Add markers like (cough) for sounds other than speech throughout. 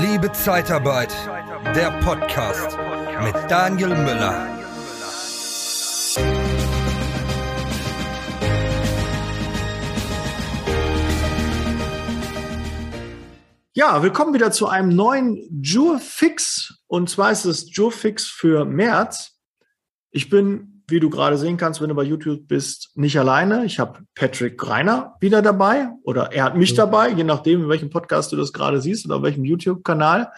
Liebe Zeitarbeit, der Podcast mit Daniel Müller. Ja, willkommen wieder zu einem neuen Jure Fix. Und zwar ist es Jure Fix für März. Ich bin wie du gerade sehen kannst, wenn du bei YouTube bist, nicht alleine. Ich habe Patrick Greiner wieder dabei oder er hat mich mhm. dabei, je nachdem, in welchem Podcast du das gerade siehst oder auf welchem YouTube-Kanal.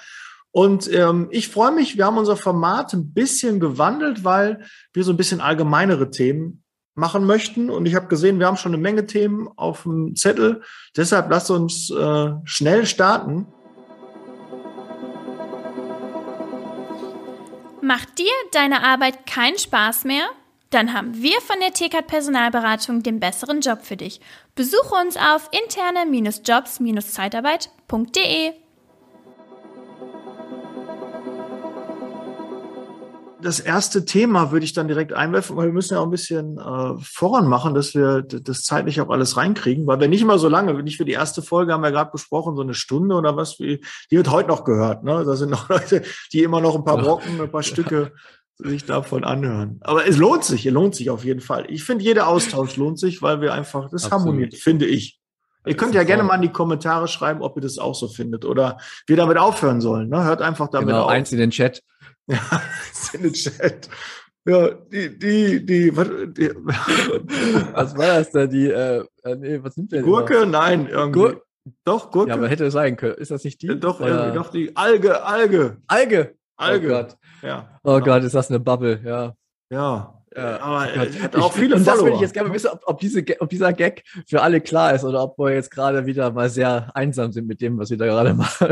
Und ähm, ich freue mich, wir haben unser Format ein bisschen gewandelt, weil wir so ein bisschen allgemeinere Themen machen möchten. Und ich habe gesehen, wir haben schon eine Menge Themen auf dem Zettel. Deshalb lasst uns äh, schnell starten. Macht dir deine Arbeit keinen Spaß mehr? Dann haben wir von der TKAT Personalberatung den besseren Job für dich. Besuche uns auf interne-jobs-zeitarbeit.de. das erste Thema würde ich dann direkt einwerfen, weil wir müssen ja auch ein bisschen äh, voran machen, dass wir das zeitlich auch alles reinkriegen, weil wir nicht immer so lange, nicht für die erste Folge haben wir gerade besprochen, so eine Stunde oder was, wie, die wird heute noch gehört. Ne? Da sind noch (laughs) Leute, die immer noch ein paar Brocken, ein paar Stücke sich davon anhören. Aber es lohnt sich, es lohnt sich auf jeden Fall. Ich finde, jeder Austausch lohnt sich, weil wir einfach, das Absolut. harmoniert, finde ich. Ihr könnt ja gerne mal in die Kommentare schreiben, ob ihr das auch so findet oder wir damit aufhören sollen. Ne? Hört einfach damit genau, auf. eins in den Chat. Ja, (laughs) in den Chat. Ja, die, die, die, was, die, (laughs) was war das da? Die, äh, äh nee, was nimmt der Gurke? Immer? Nein, irgendwie. Gur doch, Gurke. Ja, aber hätte es sein können. Ist das nicht die? Doch, irgendwie, doch die Alge, Alge. Alge. Alge. Oh Gott. Ja. Oh genau. Gott, ist das eine Bubble, ja. Ja. Ja, aber er hat (laughs) auch viele Und das würde ich jetzt gerne wissen, ob, ob, diese, ob dieser Gag für alle klar ist oder ob wir jetzt gerade wieder mal sehr einsam sind mit dem, was wir da gerade (laughs) machen.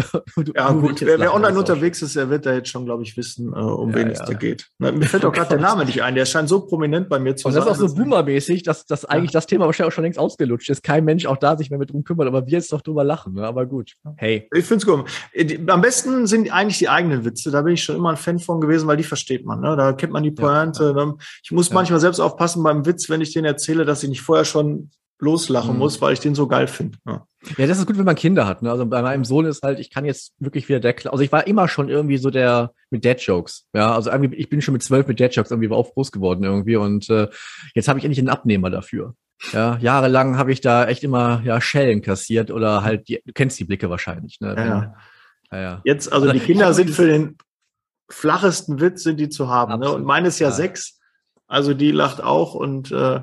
ja, gut. Wer, wer online unterwegs ist, der wird da jetzt schon, glaube ich, wissen, äh, um ja, wen es da geht. Na, mir (laughs) fällt auch gerade der Name nicht ein. Der scheint so prominent bei mir zu sein. Und das ist auch so boomermäßig, dass, dass eigentlich das Thema wahrscheinlich auch schon längst ausgelutscht ist. Kein Mensch auch da sich mehr mit drum kümmert, aber wir jetzt doch drüber lachen. Ne? Aber gut. Hey. Ich finde es gut. Äh, am besten sind eigentlich die eigenen Witze. Da bin ich schon immer ein Fan von gewesen, weil die versteht man. Ne? Da kennt man die Pointe. Ich muss manchmal selbst auf aufpassen beim Witz, wenn ich den erzähle, dass ich nicht vorher schon loslachen mhm. muss, weil ich den so geil finde. Ja. ja. das ist gut, wenn man Kinder hat. Ne? Also bei meinem Sohn ist halt, ich kann jetzt wirklich wieder der, also ich war immer schon irgendwie so der mit Dad-Jokes. Ja, also irgendwie, ich bin schon mit zwölf mit Dad-Jokes irgendwie auf groß geworden irgendwie und äh, jetzt habe ich endlich einen Abnehmer dafür. Ja, jahrelang habe ich da echt immer ja Schellen kassiert oder halt, die, du kennst die Blicke wahrscheinlich. Ne? Ja, ja. ja, ja. Jetzt, also, also die Kinder sind für den flachesten Witz sind die zu haben. Ne? Und meine ist ja, ja sechs. Also die lacht auch und äh,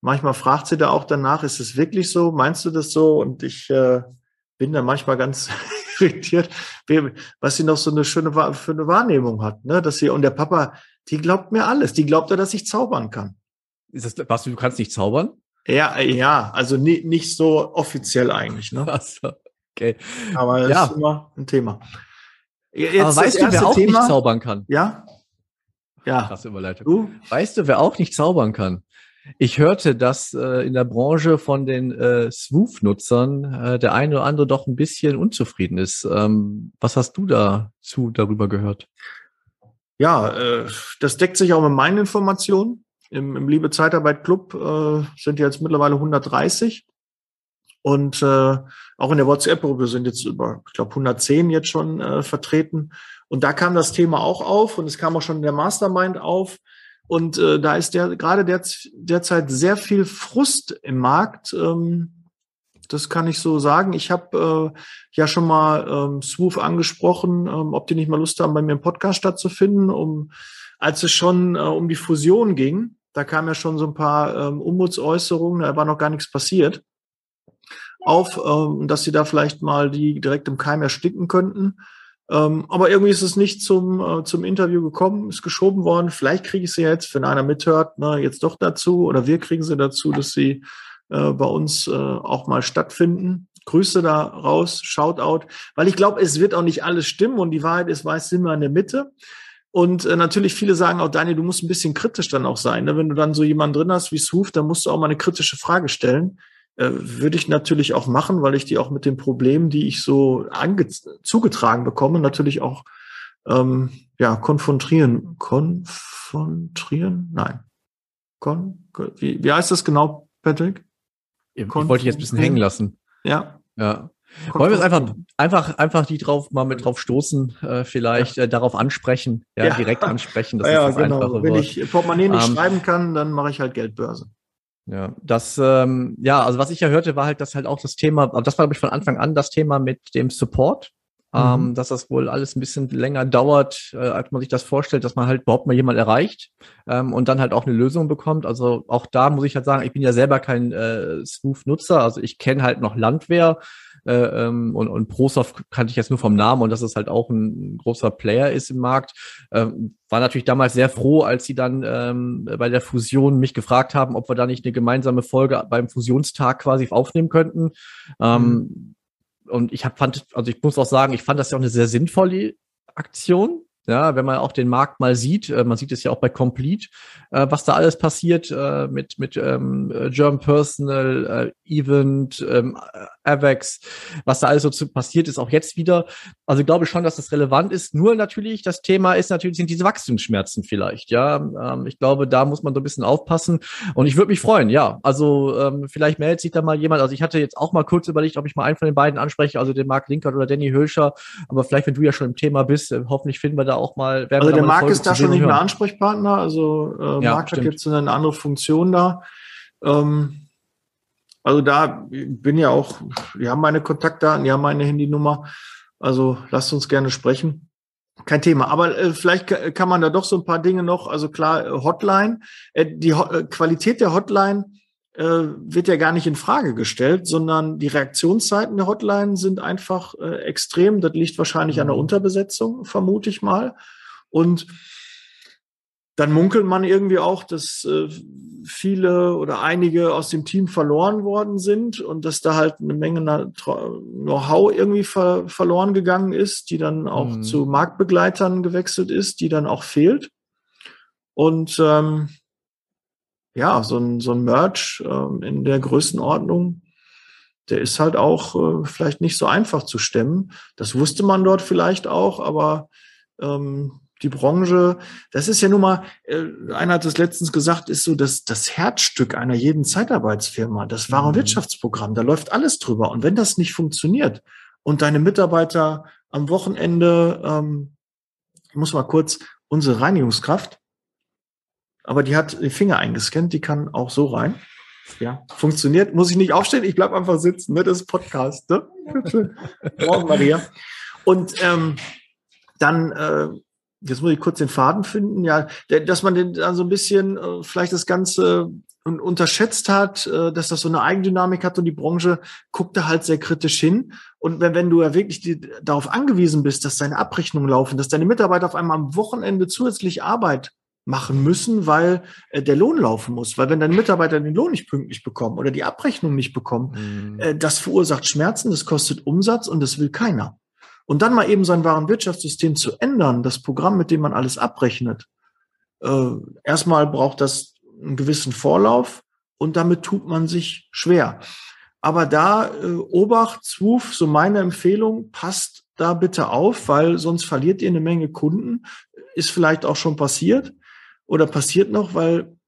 manchmal fragt sie da auch danach, ist es wirklich so? Meinst du das so? Und ich äh, bin da manchmal ganz (laughs) irritiert, was sie noch so eine schöne für eine Wahrnehmung hat, ne? Dass sie und der Papa, die glaubt mir alles. Die glaubt ja, dass ich zaubern kann. Ist das, was du kannst nicht zaubern? Ja, ja, also nie, nicht so offiziell eigentlich, ne? Ach so, okay. Aber das ja. ist immer ein Thema. Jetzt Aber weißt du, wer auch Thema? nicht zaubern kann? Ja. Ja. Krasse Überleitung. Du? Weißt du, wer auch nicht zaubern kann? Ich hörte, dass äh, in der Branche von den äh, Swoof-Nutzern äh, der eine oder andere doch ein bisschen unzufrieden ist. Ähm, was hast du dazu darüber gehört? Ja, äh, das deckt sich auch mit meinen Informationen. Im, im Liebe Zeitarbeit Club äh, sind jetzt mittlerweile 130. Und äh, auch in der WhatsApp-Gruppe sind jetzt über, ich glaube, 110 jetzt schon äh, vertreten. Und da kam das Thema auch auf und es kam auch schon in der Mastermind auf. Und äh, da ist der gerade der, derzeit sehr viel Frust im Markt. Ähm, das kann ich so sagen. Ich habe äh, ja schon mal ähm, Swoof angesprochen, ähm, ob die nicht mal Lust haben, bei mir im Podcast stattzufinden, um als es schon äh, um die Fusion ging. Da kamen ja schon so ein paar ähm, Unmutsäußerungen, da war noch gar nichts passiert. Auf, ähm, dass sie da vielleicht mal die direkt im Keim ersticken könnten. Ähm, aber irgendwie ist es nicht zum, äh, zum Interview gekommen, ist geschoben worden. Vielleicht kriege ich sie jetzt, wenn einer mithört, ne, jetzt doch dazu oder wir kriegen sie dazu, dass sie äh, bei uns äh, auch mal stattfinden. Grüße da raus, Shoutout, weil ich glaube, es wird auch nicht alles stimmen und die Wahrheit ist meist immer in der Mitte. Und äh, natürlich viele sagen auch, Daniel, du musst ein bisschen kritisch dann auch sein. Ne? Wenn du dann so jemanden drin hast wie Suf, dann musst du auch mal eine kritische Frage stellen. Äh, würde ich natürlich auch machen, weil ich die auch mit den Problemen, die ich so zugetragen bekomme, natürlich auch ähm, ja konfrontieren. Konfrontieren? Nein. Kon wie, wie heißt das genau, Patrick? Ich wollte dich jetzt ein bisschen hängen lassen. Ja. Ja. Wollen wir es einfach, einfach, einfach die drauf, mal mit drauf stoßen, äh, vielleicht ja. äh, darauf ansprechen, ja, ja, direkt ansprechen. Das ja, ist das genau. Wenn Wort. ich Portemonnaie nicht ähm, schreiben kann, dann mache ich halt Geldbörse. Ja, das, ähm, ja, also was ich ja hörte, war halt, dass halt auch das Thema, das war, glaube ich, von Anfang an das Thema mit dem Support, ähm, mhm. dass das wohl alles ein bisschen länger dauert, äh, als man sich das vorstellt, dass man halt überhaupt mal jemand erreicht ähm, und dann halt auch eine Lösung bekommt. Also auch da muss ich halt sagen, ich bin ja selber kein äh, Smooth-Nutzer, also ich kenne halt noch Landwehr, äh, ähm, und, und ProSoft kannte ich jetzt nur vom Namen und dass es halt auch ein großer Player ist im Markt. Ähm, war natürlich damals sehr froh, als sie dann ähm, bei der Fusion mich gefragt haben, ob wir da nicht eine gemeinsame Folge beim Fusionstag quasi aufnehmen könnten. Ähm, mhm. Und ich hab, fand, also ich muss auch sagen, ich fand das ja auch eine sehr sinnvolle Aktion, ja, wenn man auch den Markt mal sieht, äh, man sieht es ja auch bei Complete, äh, was da alles passiert äh, mit mit ähm, German Personal, äh, Event, ähm, Avex, was da alles so zu, passiert ist, auch jetzt wieder. Also ich glaube schon, dass das relevant ist. Nur natürlich, das Thema ist natürlich sind diese Wachstumsschmerzen vielleicht. Ja, ähm, ich glaube, da muss man so ein bisschen aufpassen. Und ich würde mich freuen. Ja, also ähm, vielleicht meldet sich da mal jemand. Also ich hatte jetzt auch mal kurz überlegt, ob ich mal einen von den beiden anspreche, also den Marc Linkert oder Danny Hölscher. Aber vielleicht, wenn du ja schon im Thema bist, äh, hoffentlich finden wir da auch mal. Also der Marc ist da schon nicht mehr Ansprechpartner. Also äh, ja, Marc hat jetzt eine andere Funktion da. Ähm, also da bin ja auch, wir haben meine Kontaktdaten, wir haben meine Handynummer. Also lasst uns gerne sprechen. Kein Thema. Aber äh, vielleicht kann man da doch so ein paar Dinge noch, also klar, Hotline, äh, die Ho äh, Qualität der Hotline äh, wird ja gar nicht in Frage gestellt, sondern die Reaktionszeiten der Hotline sind einfach äh, extrem. Das liegt wahrscheinlich an der mhm. Unterbesetzung, vermute ich mal. Und dann munkelt man irgendwie auch, dass äh, viele oder einige aus dem Team verloren worden sind und dass da halt eine Menge Know-how irgendwie ver verloren gegangen ist, die dann auch mhm. zu Marktbegleitern gewechselt ist, die dann auch fehlt. Und ähm, ja, so ein, so ein Merch äh, in der Größenordnung, der ist halt auch äh, vielleicht nicht so einfach zu stemmen. Das wusste man dort vielleicht auch, aber ähm, die Branche, das ist ja nun mal, äh, einer hat es letztens gesagt, ist so das, das Herzstück einer jeden Zeitarbeitsfirma, das wahre mhm. Wirtschaftsprogramm, da läuft alles drüber. Und wenn das nicht funktioniert und deine Mitarbeiter am Wochenende, ähm, ich muss mal kurz, unsere Reinigungskraft, aber die hat die Finger eingescannt, die kann auch so rein. Ja, funktioniert. Muss ich nicht aufstehen, ich bleib einfach sitzen, ne? Das ist Podcast, ne? (laughs) Morgen, Maria. Und ähm, dann äh, jetzt muss ich kurz den Faden finden, ja, dass man den dann so ein bisschen äh, vielleicht das Ganze unterschätzt hat, äh, dass das so eine Eigendynamik hat und die Branche guckt da halt sehr kritisch hin. Und wenn, wenn du ja wirklich die, darauf angewiesen bist, dass deine Abrechnungen laufen, dass deine Mitarbeiter auf einmal am Wochenende zusätzlich Arbeit machen müssen, weil äh, der Lohn laufen muss. Weil wenn deine Mitarbeiter den Lohn nicht pünktlich bekommen oder die Abrechnung nicht bekommen, mhm. äh, das verursacht Schmerzen, das kostet Umsatz und das will keiner. Und dann mal eben sein wahren Wirtschaftssystem zu ändern, das Programm, mit dem man alles abrechnet. Äh, erstmal braucht das einen gewissen Vorlauf und damit tut man sich schwer. Aber da äh, Obacht, Zwuf, so meine Empfehlung, passt da bitte auf, weil sonst verliert ihr eine Menge Kunden. Ist vielleicht auch schon passiert oder passiert noch, weil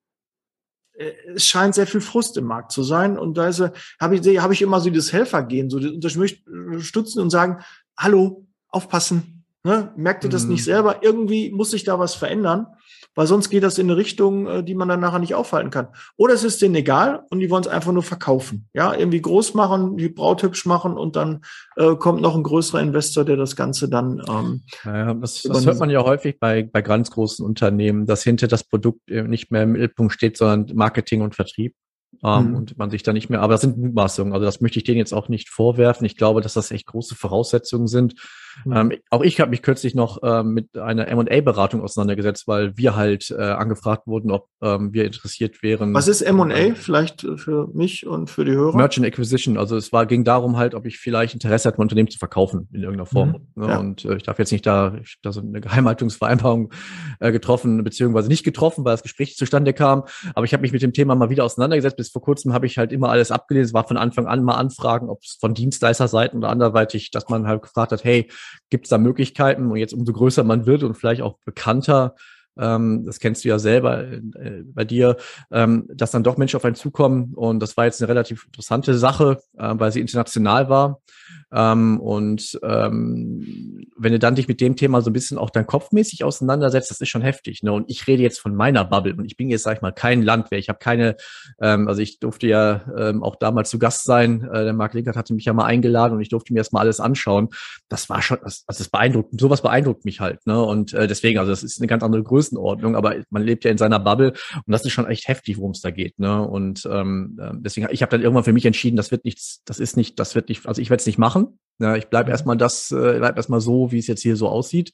äh, es scheint sehr viel Frust im Markt zu sein. Und da habe ich, hab ich immer so das Helfergehen, so das Unterstützen und sagen, hallo, aufpassen, ne? merkt ihr das mhm. nicht selber? Irgendwie muss sich da was verändern, weil sonst geht das in eine Richtung, äh, die man dann nachher nicht aufhalten kann. Oder es ist denen egal und die wollen es einfach nur verkaufen. Ja, irgendwie groß machen, die Braut hübsch machen und dann äh, kommt noch ein größerer Investor, der das Ganze dann. Ähm, ja, das, das hört man ja häufig bei, bei ganz großen Unternehmen, dass hinter das Produkt äh, nicht mehr im Mittelpunkt steht, sondern Marketing und Vertrieb ähm, mhm. und man sich da nicht mehr, aber das sind Mutmaßungen, also das möchte ich denen jetzt auch nicht vorwerfen. Ich glaube, dass das echt große Voraussetzungen sind, Mhm. Ähm, auch ich habe mich kürzlich noch ähm, mit einer M&A-Beratung auseinandergesetzt, weil wir halt äh, angefragt wurden, ob ähm, wir interessiert wären. Was ist M&A vielleicht für mich und für die Hörer? Merchant Acquisition. Also es war ging darum halt, ob ich vielleicht Interesse hatte, mein Unternehmen zu verkaufen in irgendeiner Form. Mhm. Ne? Ja. Und äh, ich darf jetzt nicht da, ich da so eine Geheimhaltungsvereinbarung äh, getroffen beziehungsweise nicht getroffen, weil das Gespräch zustande kam. Aber ich habe mich mit dem Thema mal wieder auseinandergesetzt. Bis vor kurzem habe ich halt immer alles abgelesen. Es war von Anfang an mal Anfragen, ob es von Dienstleisterseiten oder anderweitig, dass man halt gefragt hat, hey, gibt es da Möglichkeiten? Und jetzt umso größer man wird und vielleicht auch bekannter, ähm, das kennst du ja selber äh, bei dir, ähm, dass dann doch Menschen auf einen zukommen. Und das war jetzt eine relativ interessante Sache, äh, weil sie international war Ähm, und ähm, wenn du dann dich mit dem Thema so ein bisschen auch dann kopfmäßig auseinandersetzt, das ist schon heftig. Ne? Und ich rede jetzt von meiner Bubble und ich bin jetzt, sag ich mal, kein Landwehr. Ich habe keine, ähm, also ich durfte ja ähm, auch damals zu Gast sein. Äh, der Marc Linkert hatte mich ja mal eingeladen und ich durfte mir erst mal alles anschauen. Das war schon, also das beeindruckt, sowas beeindruckt mich halt. Ne? Und äh, deswegen, also das ist eine ganz andere Größenordnung, aber man lebt ja in seiner Bubble und das ist schon echt heftig, worum es da geht. Ne? Und ähm, äh, deswegen, ich habe dann irgendwann für mich entschieden, das wird nichts, das ist nicht, das wird nicht, also ich werde es nicht machen. Ja, ich bleibe mhm. erstmal das, äh, bleib erstmal so, wie es jetzt hier so aussieht.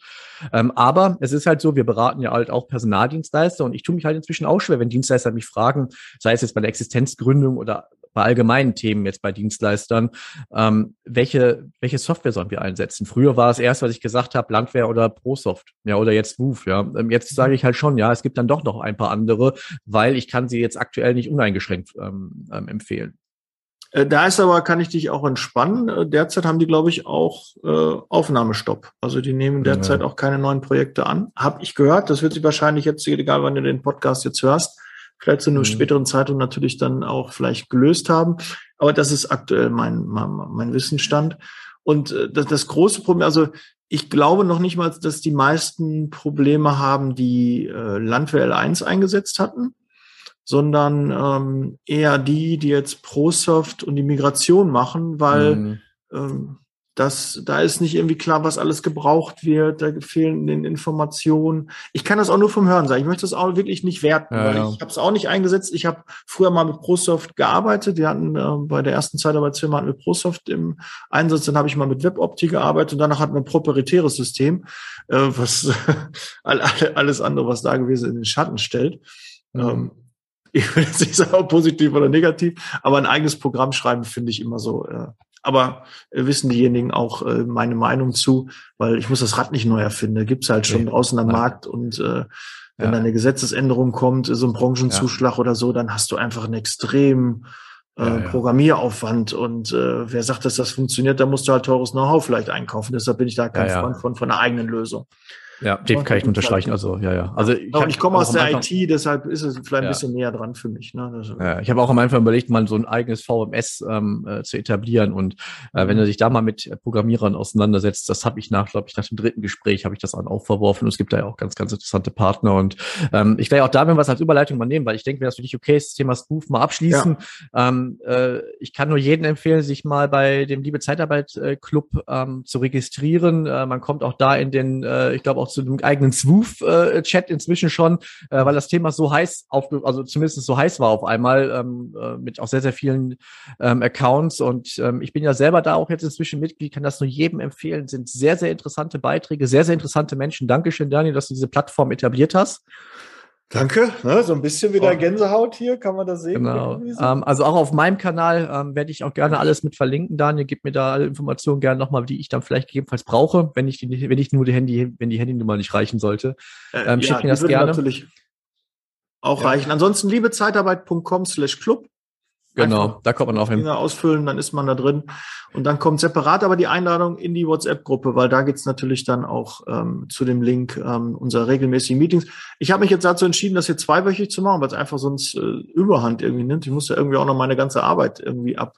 Ähm, aber es ist halt so, wir beraten ja halt auch Personaldienstleister und ich tue mich halt inzwischen auch schwer, wenn Dienstleister mich fragen, sei es jetzt bei der Existenzgründung oder bei allgemeinen Themen jetzt bei Dienstleistern, ähm, welche, welche Software sollen wir einsetzen? Früher war es erst, was ich gesagt habe, Landwehr oder ProSoft, ja, oder jetzt Woof, ja. Ähm, jetzt sage ich halt schon, ja, es gibt dann doch noch ein paar andere, weil ich kann sie jetzt aktuell nicht uneingeschränkt ähm, ähm, empfehlen. Äh, da ist aber, kann ich dich auch entspannen. Äh, derzeit haben die, glaube ich, auch äh, Aufnahmestopp. Also die nehmen derzeit ja. auch keine neuen Projekte an. Hab ich gehört. Das wird sich wahrscheinlich jetzt, egal wann du den Podcast jetzt hörst, vielleicht zu einem mhm. späteren Zeitpunkt natürlich dann auch vielleicht gelöst haben. Aber das ist aktuell mein, mein, mein Wissensstand. Und äh, das, das große Problem, also ich glaube noch nicht mal, dass die meisten Probleme haben, die äh, Landwehr L1 eingesetzt hatten sondern ähm, eher die, die jetzt ProSoft und die Migration machen, weil mhm. ähm, das, da ist nicht irgendwie klar, was alles gebraucht wird, da fehlen den Informationen. Ich kann das auch nur vom Hören sagen. Ich möchte das auch wirklich nicht werten, ja, weil ja. ich habe es auch nicht eingesetzt. Ich habe früher mal mit ProSoft gearbeitet. Wir hatten äh, bei der ersten Zeitarbeitsfirma hatten wir ProSoft im Einsatz, dann habe ich mal mit WebOpti gearbeitet und danach hatten wir ein proprietäres System, äh, was (laughs) alles andere, was da gewesen ist, in den Schatten stellt. Mhm. Ähm, (laughs) ich will jetzt nicht sagen, ob positiv oder negativ, aber ein eigenes Programm schreiben finde ich immer so. Äh, aber äh, wissen diejenigen auch äh, meine Meinung zu, weil ich muss das Rad nicht neu erfinden. Gibt's halt schon okay. draußen am Markt und äh, wenn ja. dann eine Gesetzesänderung kommt, so ein Branchenzuschlag ja. oder so, dann hast du einfach einen extrem äh, ja, Programmieraufwand und äh, wer sagt, dass das funktioniert, da musst du halt teures Know-how vielleicht einkaufen. Deshalb bin ich da kein Freund von, von einer eigenen Lösung. Ja, dem kann ich unterstreichen. Also, ja, ja. Also, ich, ich komme aus der Anfang, IT, deshalb ist es vielleicht ein bisschen näher dran für mich. Ne? Also, ja, ich habe auch am Anfang überlegt, mal so ein eigenes VMS ähm, äh, zu etablieren. Und äh, wenn er sich da mal mit Programmierern auseinandersetzt, das habe ich nach, glaube ich, nach dem dritten Gespräch habe ich das an aufverworfen. Und es gibt da ja auch ganz, ganz interessante Partner. Und ähm, ich werde auch da, wenn was als Überleitung mal nehmen, weil ich denke, wenn das für dich okay ist, das Thema Spoof mal abschließen. Ja. Ähm, äh, ich kann nur jedem empfehlen, sich mal bei dem Liebe Zeitarbeit äh, Club ähm, zu registrieren. Äh, man kommt auch da in den, äh, ich glaube auch zu dem eigenen Swoof-Chat inzwischen schon, äh, weil das Thema so heiß auf, also zumindest so heiß war auf einmal, ähm, äh, mit auch sehr, sehr vielen ähm, Accounts. Und ähm, ich bin ja selber da auch jetzt inzwischen Mitglied, kann das nur jedem empfehlen. Sind sehr, sehr interessante Beiträge, sehr, sehr interessante Menschen. Dankeschön, Daniel, dass du diese Plattform etabliert hast. Danke, ne, so ein bisschen wieder oh. Gänsehaut hier, kann man das sehen? Genau. Ähm, also auch auf meinem Kanal ähm, werde ich auch gerne alles mit verlinken. Daniel, gib mir da alle Informationen gerne nochmal, die ich dann vielleicht gegebenenfalls brauche, wenn ich, die, wenn ich nur die Handy, wenn die Handynummer nicht reichen sollte. Äh, ähm, ja, mir das gerne. natürlich auch ja. reichen. Ansonsten liebezeitarbeit.com slash club Genau, Einfach da kommt man auch hin. Dinge ausfüllen, dann ist man da drin. Und dann kommt separat aber die Einladung in die WhatsApp-Gruppe, weil da geht's natürlich dann auch ähm, zu dem Link ähm, unserer regelmäßigen Meetings. Ich habe mich jetzt dazu entschieden, das hier zweiwöchig zu machen, weil es einfach sonst äh, Überhand irgendwie nimmt. Ich muss ja irgendwie auch noch meine ganze Arbeit irgendwie ab,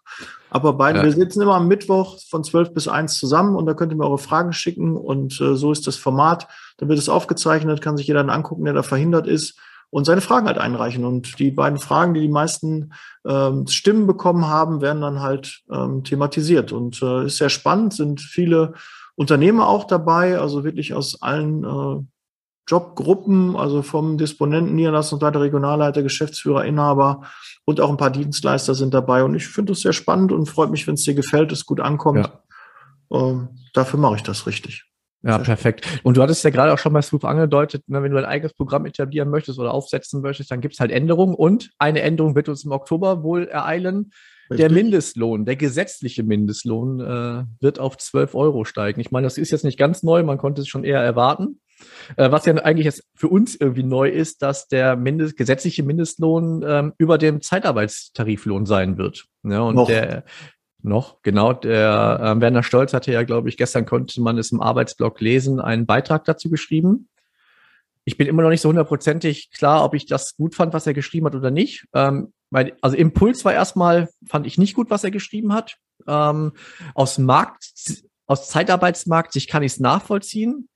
abarbeiten. Ja. Wir sitzen immer am Mittwoch von 12 bis 1 zusammen und da könnt ihr mir eure Fragen schicken und äh, so ist das Format. Dann wird es aufgezeichnet, kann sich jeder dann angucken, der da verhindert ist und seine Fragen halt einreichen. Und die beiden Fragen, die die meisten ähm, Stimmen bekommen haben, werden dann halt ähm, thematisiert. Und äh, ist sehr spannend, sind viele Unternehmer auch dabei, also wirklich aus allen äh, Jobgruppen, also vom Disponenten, Niederlassungsleiter, Regionalleiter, Geschäftsführer, Inhaber und auch ein paar Dienstleister sind dabei. Und ich finde es sehr spannend und freut mich, wenn es dir gefällt, es gut ankommt. Ja. Ähm, dafür mache ich das richtig. Ja, perfekt. Und du hattest ja gerade auch schon mal Swoop angedeutet, ne, wenn du ein eigenes Programm etablieren möchtest oder aufsetzen möchtest, dann gibt's halt Änderungen. Und eine Änderung wird uns im Oktober wohl ereilen. Der Mindestlohn, der gesetzliche Mindestlohn äh, wird auf 12 Euro steigen. Ich meine, das ist jetzt nicht ganz neu, man konnte es schon eher erwarten. Äh, was ja eigentlich jetzt für uns irgendwie neu ist, dass der Mindest, gesetzliche Mindestlohn ähm, über dem Zeitarbeitstariflohn sein wird. Ja, und Noch. der noch, genau. Der äh, Werner Stolz hatte ja, glaube ich, gestern konnte man es im Arbeitsblog lesen, einen Beitrag dazu geschrieben. Ich bin immer noch nicht so hundertprozentig klar, ob ich das gut fand, was er geschrieben hat oder nicht. Ähm, weil, also Impuls war erstmal, fand ich nicht gut, was er geschrieben hat. Ähm, aus Markt, aus Zeitarbeitsmarkt, sich kann ich es nachvollziehen.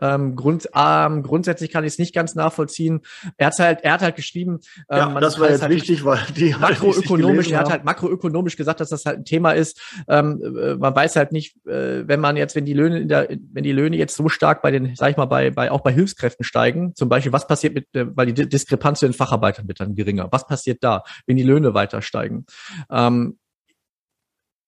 Ähm, Grund, ähm, grundsätzlich kann ich es nicht ganz nachvollziehen. Er hat halt, er hat halt geschrieben, ähm, ja, das war jetzt halt wichtig, weil die makroökonomisch, er hat halt makroökonomisch gesagt, dass das halt ein Thema ist. Ähm, äh, man weiß halt nicht, äh, wenn man jetzt, wenn die Löhne in der, wenn die Löhne jetzt so stark bei den, sag ich mal, bei, bei auch bei Hilfskräften steigen, zum Beispiel, was passiert mit, äh, weil die Diskrepanz zu den Facharbeitern wird dann geringer. Was passiert da, wenn die Löhne weiter steigen? Ähm,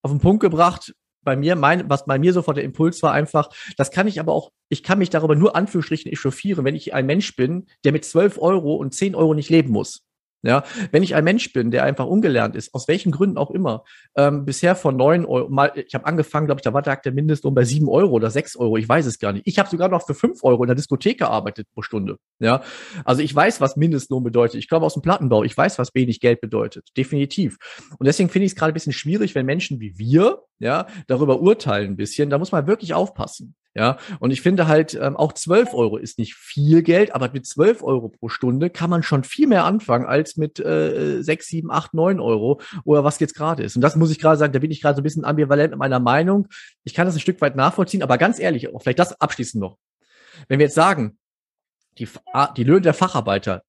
auf den Punkt gebracht, bei mir, mein, was bei mir sofort der Impuls war, einfach, das kann ich aber auch, ich kann mich darüber nur Anführungsstrichen echauffieren, wenn ich ein Mensch bin, der mit 12 Euro und 10 Euro nicht leben muss. Ja, wenn ich ein Mensch bin, der einfach ungelernt ist, aus welchen Gründen auch immer, ähm, bisher von neun Euro, mal, ich habe angefangen, glaube ich, da war der, Mindestlohn bei sieben Euro oder sechs Euro, ich weiß es gar nicht. Ich habe sogar noch für fünf Euro in der Diskothek gearbeitet pro Stunde. Ja, also ich weiß, was Mindestlohn bedeutet. Ich komme aus dem Plattenbau, ich weiß, was wenig Geld bedeutet, definitiv. Und deswegen finde ich es gerade ein bisschen schwierig, wenn Menschen wie wir, ja, darüber urteilen ein bisschen. Da muss man wirklich aufpassen. Ja, und ich finde halt, ähm, auch 12 Euro ist nicht viel Geld, aber mit 12 Euro pro Stunde kann man schon viel mehr anfangen als mit äh, 6, 7, 8, 9 Euro oder was jetzt gerade ist. Und das muss ich gerade sagen, da bin ich gerade so ein bisschen ambivalent mit meiner Meinung. Ich kann das ein Stück weit nachvollziehen, aber ganz ehrlich, auch vielleicht das abschließend noch. Wenn wir jetzt sagen, die, die Löhne der Facharbeiter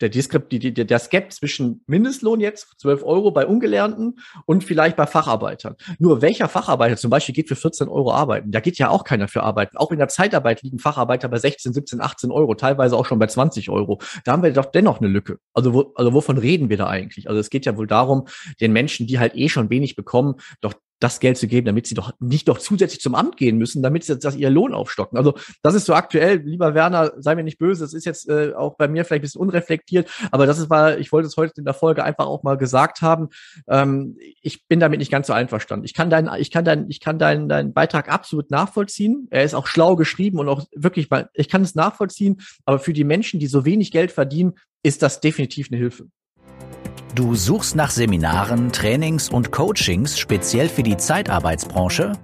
der, die, die, der Skep zwischen Mindestlohn jetzt, 12 Euro bei Ungelernten und vielleicht bei Facharbeitern. Nur welcher Facharbeiter zum Beispiel geht für 14 Euro arbeiten? Da geht ja auch keiner für arbeiten. Auch in der Zeitarbeit liegen Facharbeiter bei 16, 17, 18 Euro, teilweise auch schon bei 20 Euro. Da haben wir doch dennoch eine Lücke. Also, wo, also wovon reden wir da eigentlich? Also es geht ja wohl darum, den Menschen, die halt eh schon wenig bekommen, doch das Geld zu geben, damit sie doch nicht doch zusätzlich zum Amt gehen müssen, damit sie das ihr Lohn aufstocken. Also das ist so aktuell, lieber Werner, sei mir nicht böse, das ist jetzt äh, auch bei mir vielleicht ein bisschen unreflektiert, aber das ist war, ich wollte es heute in der Folge einfach auch mal gesagt haben. Ähm, ich bin damit nicht ganz so einverstanden. Ich kann deinen, ich kann deinen, ich kann deinen, deinen Beitrag absolut nachvollziehen. Er ist auch schlau geschrieben und auch wirklich mal, ich kann es nachvollziehen, aber für die Menschen, die so wenig Geld verdienen, ist das definitiv eine Hilfe. Du suchst nach Seminaren, Trainings und Coachings speziell für die Zeitarbeitsbranche?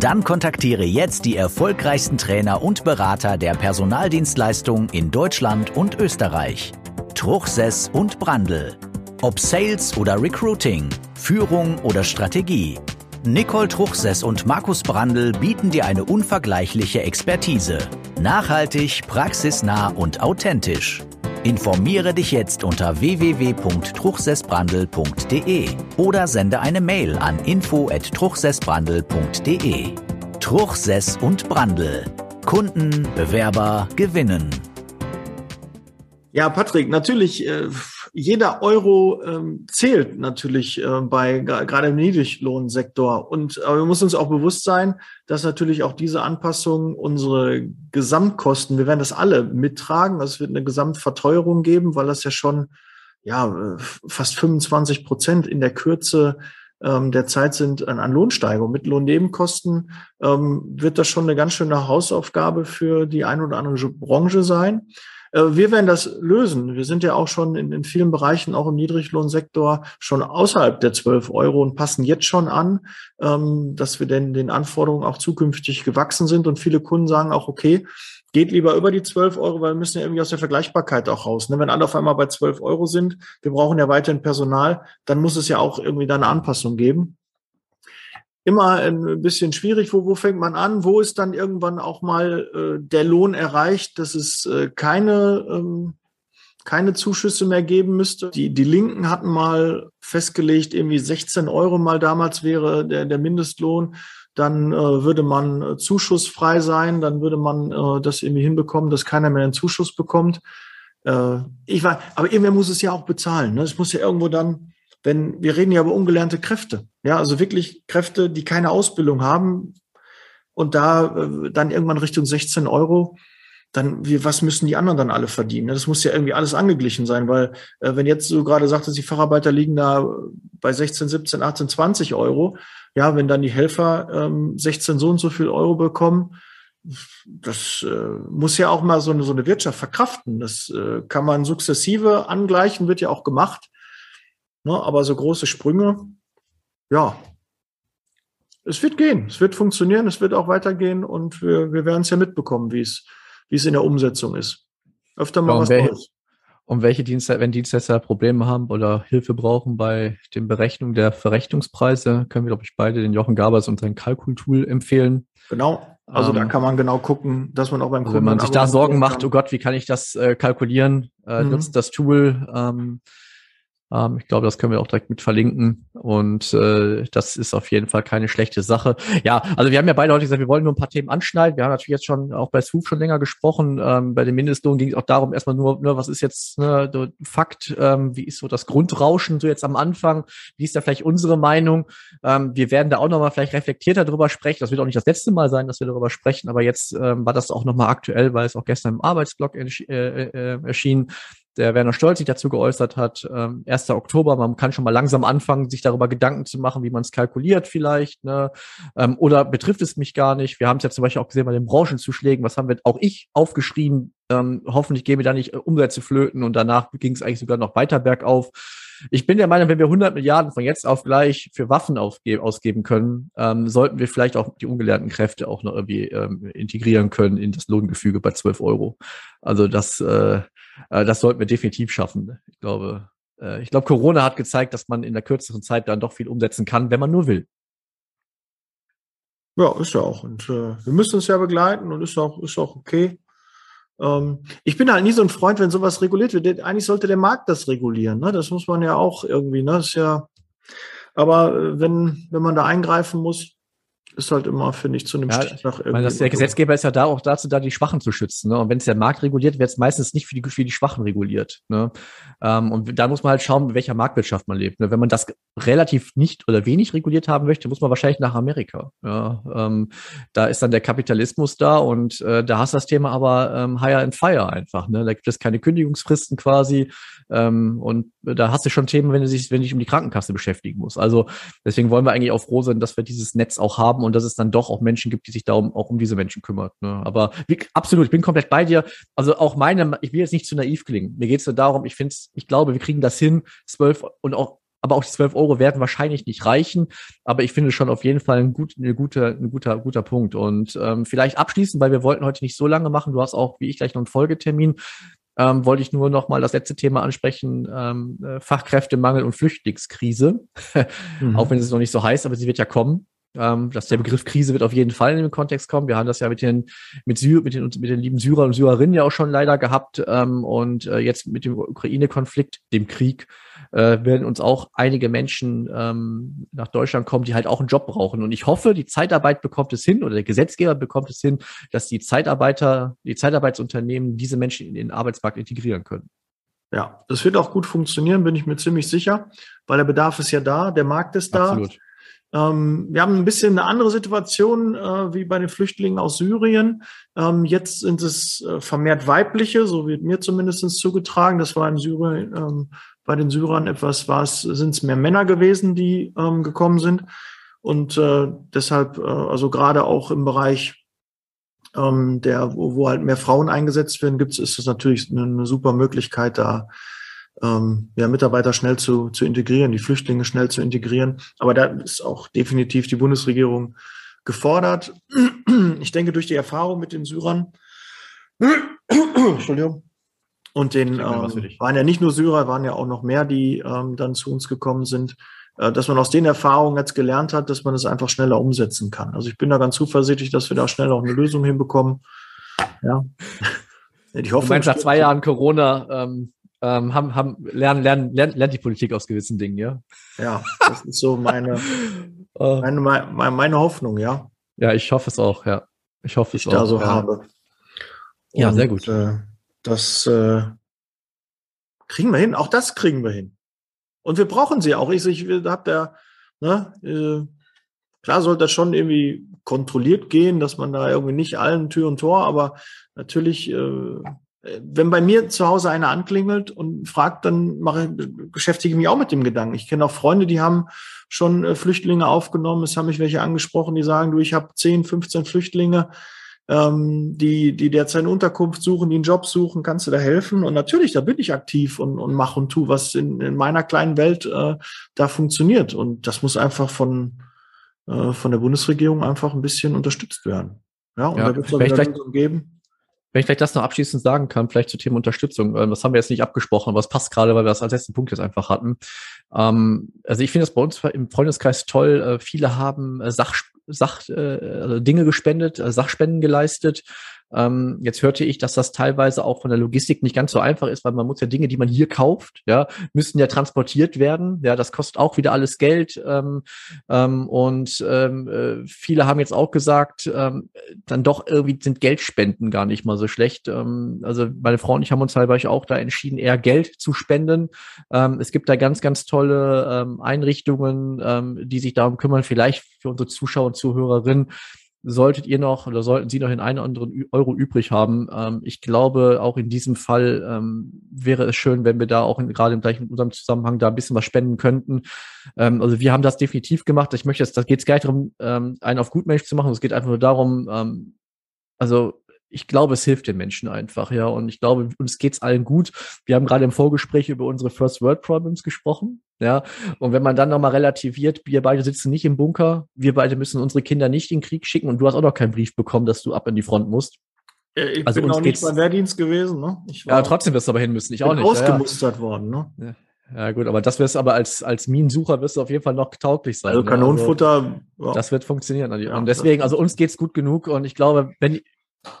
Dann kontaktiere jetzt die erfolgreichsten Trainer und Berater der Personaldienstleistung in Deutschland und Österreich. Truchsess und Brandl. Ob Sales oder Recruiting, Führung oder Strategie. Nicole Truchsess und Markus Brandl bieten dir eine unvergleichliche Expertise. Nachhaltig, praxisnah und authentisch. Informiere dich jetzt unter www.truchsessbrandel.de oder sende eine Mail an info@truchsessbrandel.de. Truchsess und Brandel. Kunden, Bewerber gewinnen. Ja, Patrick, natürlich, äh, jeder Euro ähm, zählt natürlich äh, bei gerade im Niedriglohnsektor. Und aber wir müssen uns auch bewusst sein, dass natürlich auch diese Anpassung unsere Gesamtkosten, wir werden das alle mittragen. Also es wird eine Gesamtverteuerung geben, weil das ja schon ja fast 25 Prozent in der Kürze ähm, der Zeit sind an, an Lohnsteigerung. Mit Lohnnebenkosten ähm, wird das schon eine ganz schöne Hausaufgabe für die ein oder andere Branche sein. Äh, wir werden das lösen. Wir sind ja auch schon in, in vielen Bereichen, auch im Niedriglohnsektor, schon außerhalb der 12 Euro und passen jetzt schon an, ähm, dass wir denn den Anforderungen auch zukünftig gewachsen sind. Und viele Kunden sagen auch, okay, geht lieber über die 12 Euro, weil wir müssen ja irgendwie aus der Vergleichbarkeit auch raus. Ne? Wenn alle auf einmal bei 12 Euro sind, wir brauchen ja weiterhin Personal, dann muss es ja auch irgendwie da eine Anpassung geben immer ein bisschen schwierig. Wo, wo fängt man an? Wo ist dann irgendwann auch mal äh, der Lohn erreicht, dass es äh, keine, ähm, keine Zuschüsse mehr geben müsste? Die, die Linken hatten mal festgelegt, irgendwie 16 Euro mal damals wäre der, der Mindestlohn. Dann äh, würde man äh, zuschussfrei sein, dann würde man äh, das irgendwie hinbekommen, dass keiner mehr einen Zuschuss bekommt. Äh, ich war, aber irgendwer muss es ja auch bezahlen. Ne? Es muss ja irgendwo dann wenn wir reden ja über ungelernte Kräfte, ja, also wirklich Kräfte, die keine Ausbildung haben und da äh, dann irgendwann Richtung 16 Euro, dann wie, was müssen die anderen dann alle verdienen? Das muss ja irgendwie alles angeglichen sein, weil äh, wenn jetzt so gerade sagt, dass die Facharbeiter liegen da bei 16, 17, 18, 20 Euro, ja, wenn dann die Helfer ähm, 16 so und so viel Euro bekommen, das äh, muss ja auch mal so eine, so eine Wirtschaft verkraften. Das äh, kann man sukzessive angleichen, wird ja auch gemacht. Ne? Aber so große Sprünge, ja, es wird gehen, es wird funktionieren, es wird auch weitergehen und wir, wir werden es ja mitbekommen, wie es, wie es in der Umsetzung ist. Öfter mal ja, was Neues. Und welche Dienstleister, wenn Dienstleister Probleme haben oder Hilfe brauchen bei den Berechnungen der Verrechnungspreise, können wir, glaube ich, beide den Jochen Gabers und sein Kalkultool empfehlen. Genau. Also ähm, da kann man genau gucken, dass man auch beim also Kunden. Wenn man sich da Sorgen macht, oh Gott, wie kann ich das äh, kalkulieren, äh, mhm. nutzt das Tool. Ähm, ich glaube, das können wir auch direkt mit verlinken. Und äh, das ist auf jeden Fall keine schlechte Sache. Ja, also wir haben ja beide heute gesagt, wir wollen nur ein paar Themen anschneiden. Wir haben natürlich jetzt schon auch bei Swoop schon länger gesprochen. Ähm, bei dem Mindestlohn ging es auch darum, erstmal nur, nur was ist jetzt ne, Fakt, ähm, wie ist so das Grundrauschen so jetzt am Anfang? Wie ist da vielleicht unsere Meinung? Ähm, wir werden da auch nochmal vielleicht reflektierter drüber sprechen. Das wird auch nicht das letzte Mal sein, dass wir darüber sprechen, aber jetzt ähm, war das auch nochmal aktuell, weil es auch gestern im Arbeitsblog äh, äh, erschien der Werner Stolz sich dazu geäußert hat, ähm, 1. Oktober, man kann schon mal langsam anfangen, sich darüber Gedanken zu machen, wie man es kalkuliert vielleicht, ne? Ähm, oder betrifft es mich gar nicht. Wir haben es ja zum Beispiel auch gesehen bei den Branchenzuschlägen, was haben wir auch ich aufgeschrieben, ähm, hoffentlich gehen wir da nicht äh, Umsätze flöten und danach ging es eigentlich sogar noch weiter bergauf. Ich bin der Meinung, wenn wir 100 Milliarden von jetzt auf gleich für Waffen ausgeben können, ähm, sollten wir vielleicht auch die ungelernten Kräfte auch noch irgendwie ähm, integrieren können in das Lohngefüge bei 12 Euro. Also das, äh, äh, das sollten wir definitiv schaffen. Ich glaube, äh, ich glaube, Corona hat gezeigt, dass man in der kürzeren Zeit dann doch viel umsetzen kann, wenn man nur will. Ja, ist ja auch. Und äh, wir müssen uns ja begleiten und ist auch, ist auch okay. Ähm, ich bin halt nie so ein Freund, wenn sowas reguliert wird. Eigentlich sollte der Markt das regulieren. Ne? Das muss man ja auch irgendwie. Ne? Das ist ja. Aber äh, wenn wenn man da eingreifen muss, ist halt immer, finde ich, zu einem ja, Stich nach irgendwie. der Gesetzgeber ist ja da auch dazu da, die Schwachen zu schützen. Ne? Und wenn es der Markt reguliert, wird es meistens nicht für die, für die Schwachen reguliert. Ne? Ähm, und da muss man halt schauen, in welcher Marktwirtschaft man lebt. Ne? Wenn man das relativ nicht oder wenig reguliert haben möchte, muss man wahrscheinlich nach Amerika. Ja? Ähm, da ist dann der Kapitalismus da und äh, da hast du das Thema aber ähm, higher and fire einfach. Ne? Da gibt es keine Kündigungsfristen quasi. Ähm, und da hast du schon Themen, wenn du dich, wenn du dich um die Krankenkasse beschäftigen musst. Also deswegen wollen wir eigentlich auch froh sein, dass wir dieses Netz auch haben und dass es dann doch auch Menschen gibt, die sich darum auch um diese Menschen kümmert. Ne? Aber wie, absolut, ich bin komplett bei dir. Also auch meine, ich will jetzt nicht zu naiv klingen. Mir geht es nur darum, ich finde, ich glaube, wir kriegen das hin, zwölf und auch aber auch die 12 Euro werden wahrscheinlich nicht reichen. Aber ich finde schon auf jeden Fall ein, gut, eine gute, ein guter, guter Punkt. Und ähm, vielleicht abschließend, weil wir wollten heute nicht so lange machen. Du hast auch, wie ich, gleich noch einen Folgetermin ähm, wollte ich nur noch mal das letzte Thema ansprechen, ähm, äh, Fachkräftemangel und Flüchtlingskrise. (laughs) mhm. Auch wenn es noch nicht so heißt, aber sie wird ja kommen. Ähm, dass der Begriff Krise wird auf jeden Fall in den Kontext kommen. Wir haben das ja mit den, mit, Syr mit den, mit den lieben Syrern und Syrerinnen ja auch schon leider gehabt. Ähm, und äh, jetzt mit dem Ukraine-Konflikt, dem Krieg, äh, werden uns auch einige Menschen ähm, nach Deutschland kommen, die halt auch einen Job brauchen. Und ich hoffe, die Zeitarbeit bekommt es hin oder der Gesetzgeber bekommt es hin, dass die Zeitarbeiter, die Zeitarbeitsunternehmen diese Menschen in den Arbeitsmarkt integrieren können. Ja, das wird auch gut funktionieren, bin ich mir ziemlich sicher, weil der Bedarf ist ja da, der Markt ist da. Absolut. Ähm, wir haben ein bisschen eine andere Situation äh, wie bei den Flüchtlingen aus Syrien. Ähm, jetzt sind es äh, vermehrt weibliche, so wird mir zumindest zugetragen. Das war in Syrien ähm, bei den Syrern etwas, war es, sind es mehr Männer gewesen, die ähm, gekommen sind. Und äh, deshalb, äh, also gerade auch im Bereich ähm, der, wo, wo halt mehr Frauen eingesetzt werden, gibt es, ist es natürlich eine, eine super Möglichkeit, da ähm, ja, Mitarbeiter schnell zu, zu integrieren, die Flüchtlinge schnell zu integrieren. Aber da ist auch definitiv die Bundesregierung gefordert. Ich denke, durch die Erfahrung mit den Syrern, Entschuldigung, und den ähm, waren ja nicht nur Syrer, waren ja auch noch mehr, die ähm, dann zu uns gekommen sind, äh, dass man aus den Erfahrungen jetzt gelernt hat, dass man es einfach schneller umsetzen kann. Also ich bin da ganz zuversichtlich, dass wir da schnell auch eine Lösung hinbekommen. Ja. (laughs) Ich hoffe, du meinst, nach zwei Jahren Corona ähm, ähm, haben, haben, lernen, lernen, lernen, lernt die Politik aus gewissen Dingen, ja. Ja, das ist so meine, äh. (laughs) meine, meine, meine Hoffnung, ja. Ja, ich hoffe es auch, ja. Ich hoffe es ich auch. da so ja. habe. Und, ja, sehr gut. Äh, das äh, kriegen wir hin. Auch das kriegen wir hin. Und wir brauchen sie auch. Ich, ich habe da, ne, äh, klar sollte das schon irgendwie kontrolliert gehen, dass man da irgendwie nicht allen Tür und Tor, aber natürlich äh, wenn bei mir zu Hause einer anklingelt und fragt, dann mache, beschäftige ich mich auch mit dem Gedanken. Ich kenne auch Freunde, die haben schon äh, Flüchtlinge aufgenommen. Es haben mich welche angesprochen, die sagen, du, ich habe 10, 15 Flüchtlinge, ähm, die, die derzeit eine Unterkunft suchen, die einen Job suchen, kannst du da helfen? Und natürlich, da bin ich aktiv und, und mache und tu, was in, in meiner kleinen Welt äh, da funktioniert. Und das muss einfach von, äh, von der Bundesregierung einfach ein bisschen unterstützt werden. Ja, und ja, da wird es auch wieder Lösungen geben. Wenn ich vielleicht das noch abschließend sagen kann, vielleicht zum Thema Unterstützung, ähm, das haben wir jetzt nicht abgesprochen, aber es passt gerade, weil wir das als letzten Punkt jetzt einfach hatten. Ähm, also ich finde das bei uns im Freundeskreis toll. Äh, viele haben äh, Sach, Sach, äh, also Dinge gespendet, äh, Sachspenden geleistet. Ähm, jetzt hörte ich, dass das teilweise auch von der Logistik nicht ganz so einfach ist, weil man muss ja Dinge, die man hier kauft, ja, müssen ja transportiert werden. Ja, das kostet auch wieder alles Geld. Ähm, ähm, und ähm, äh, viele haben jetzt auch gesagt, ähm, dann doch irgendwie sind Geldspenden gar nicht mal so schlecht. Ähm, also meine Frau und ich haben uns teilweise auch da entschieden, eher Geld zu spenden. Ähm, es gibt da ganz, ganz tolle ähm, Einrichtungen, ähm, die sich darum kümmern, vielleicht für unsere Zuschauer und Zuhörerinnen, solltet ihr noch oder sollten Sie noch den einen oder anderen Euro übrig haben. Ähm, ich glaube, auch in diesem Fall ähm, wäre es schön, wenn wir da auch in, gerade im gleichen mit unserem Zusammenhang da ein bisschen was spenden könnten. Ähm, also wir haben das definitiv gemacht. Ich möchte jetzt, da geht es gar nicht darum, ähm, einen auf Gutmensch zu machen. Es geht einfach nur darum, ähm, also ich glaube, es hilft den Menschen einfach, ja. Und ich glaube, uns geht's allen gut. Wir haben gerade im Vorgespräch über unsere First World Problems gesprochen, ja. Und wenn man dann nochmal relativiert, wir beide sitzen nicht im Bunker, wir beide müssen unsere Kinder nicht in den Krieg schicken und du hast auch noch keinen Brief bekommen, dass du ab in die Front musst. Ich also bin uns auch nicht beim Wehrdienst gewesen, ne? ja, trotzdem wirst du aber hin müssen. Ich auch nicht. Ausgemustert ja, ja. worden, ne? Ja. Ja, gut, aber das wirst aber als, als Minensucher wirst du auf jeden Fall noch tauglich sein. Also Kanonenfutter. Ne? Also, ja. Das wird funktionieren. Und deswegen, also uns geht's gut genug und ich glaube, wenn,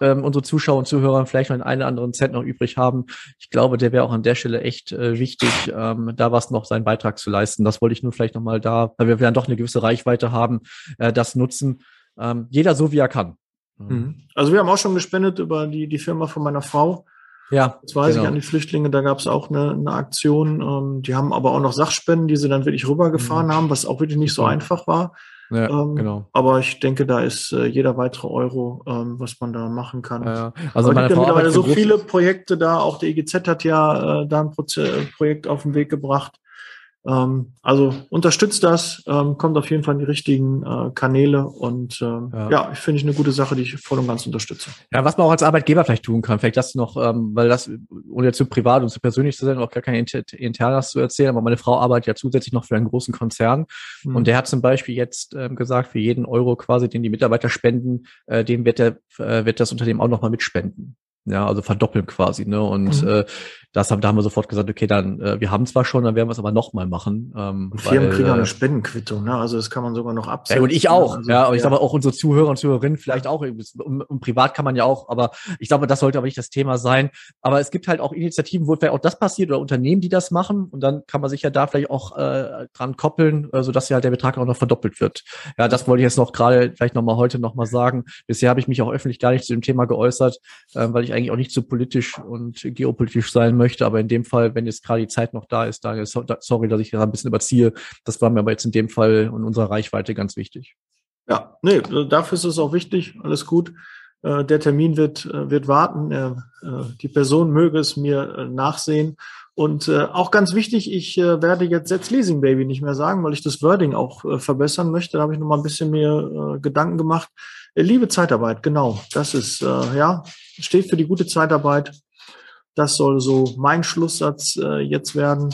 ähm, unsere Zuschauer und Zuhörer vielleicht noch einen, einen anderen Cent noch übrig haben. Ich glaube, der wäre auch an der Stelle echt äh, wichtig, ähm, da was noch seinen Beitrag zu leisten. Das wollte ich nur vielleicht nochmal da, weil wir dann doch eine gewisse Reichweite haben, äh, das nutzen. Ähm, jeder so, wie er kann. Mhm. Also wir haben auch schon gespendet über die, die Firma von meiner Frau. Ja. Das weiß genau. ich an die Flüchtlinge, da gab es auch eine, eine Aktion. Ähm, die haben aber auch noch Sachspenden, die sie dann wirklich rübergefahren mhm. haben, was auch wirklich nicht so einfach war. Ja, ähm, genau. Aber ich denke, da ist äh, jeder weitere Euro, ähm, was man da machen kann. Ja, also aber meine Frau mittlerweile so viele Projekte da. Auch der EGZ hat ja äh, da ein Proze Projekt auf den Weg gebracht. Ähm, also unterstützt das, ähm, kommt auf jeden Fall in die richtigen äh, Kanäle und ähm, ja, ja ich finde ich eine gute Sache, die ich voll und ganz unterstütze. Ja, was man auch als Arbeitgeber vielleicht tun kann, vielleicht das noch, ähm, weil das, ohne jetzt zu privat und zu persönlich zu sein, auch gar kein Inter Internas zu erzählen, aber meine Frau arbeitet ja zusätzlich noch für einen großen Konzern mhm. und der hat zum Beispiel jetzt ähm, gesagt, für jeden Euro quasi, den die Mitarbeiter spenden, äh, dem wird, der, äh, wird das Unternehmen auch nochmal mitspenden. Ja, also verdoppeln quasi, ne? Und mhm. äh, das haben, da haben wir sofort gesagt, okay, dann, äh, wir haben zwar schon, dann werden wir es aber nochmal machen. Ähm, und Firmen weil, kriegen auch eine äh, Spendenquittung, ne? Also das kann man sogar noch absetzen. Ja, und ich auch, also, ja, aber ja. ich sage mal auch unsere Zuhörer und Zuhörerinnen vielleicht auch, und, und, privat kann man ja auch, aber ich glaube, das sollte aber nicht das Thema sein. Aber es gibt halt auch Initiativen, wo vielleicht auch das passiert oder Unternehmen, die das machen und dann kann man sich ja da vielleicht auch äh, dran koppeln, äh, sodass ja halt der Betrag auch noch verdoppelt wird. Ja, das wollte ich jetzt noch gerade vielleicht nochmal heute nochmal sagen. Bisher habe ich mich auch öffentlich gar nicht zu dem Thema geäußert, äh, weil ich eigentlich auch nicht so politisch und geopolitisch sein möchte, aber in dem Fall wenn jetzt gerade die Zeit noch da ist, Daniel, sorry, dass ich da ein bisschen überziehe. Das war mir aber jetzt in dem Fall und unserer Reichweite ganz wichtig. Ja, nee, dafür ist es auch wichtig. Alles gut. Äh, der Termin wird, äh, wird warten. Äh, die Person möge es mir nachsehen. Und auch ganz wichtig, ich werde jetzt Setz Leasing Baby nicht mehr sagen, weil ich das Wording auch verbessern möchte. Da habe ich noch mal ein bisschen mehr Gedanken gemacht. Liebe Zeitarbeit, genau. Das ist, ja, steht für die gute Zeitarbeit. Das soll so mein Schlusssatz äh, jetzt werden.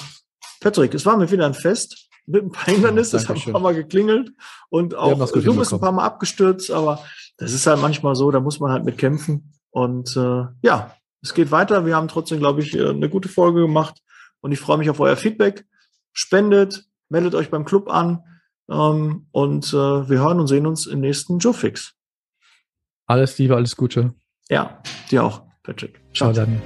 Patrick, es war mir wieder ein Fest mit ein paar Hindernissen. es hat ein paar Mal geklingelt und auch du bist ein paar Mal abgestürzt, aber das ist halt manchmal so, da muss man halt mit kämpfen. Und äh, ja, es geht weiter. Wir haben trotzdem, glaube ich, äh, eine gute Folge gemacht und ich freue mich auf euer Feedback. Spendet, meldet euch beim Club an ähm, und äh, wir hören und sehen uns im nächsten Joe Fix. Alles Liebe, alles Gute. Ja, dir auch, Patrick. Ciao, Ciao Daniel.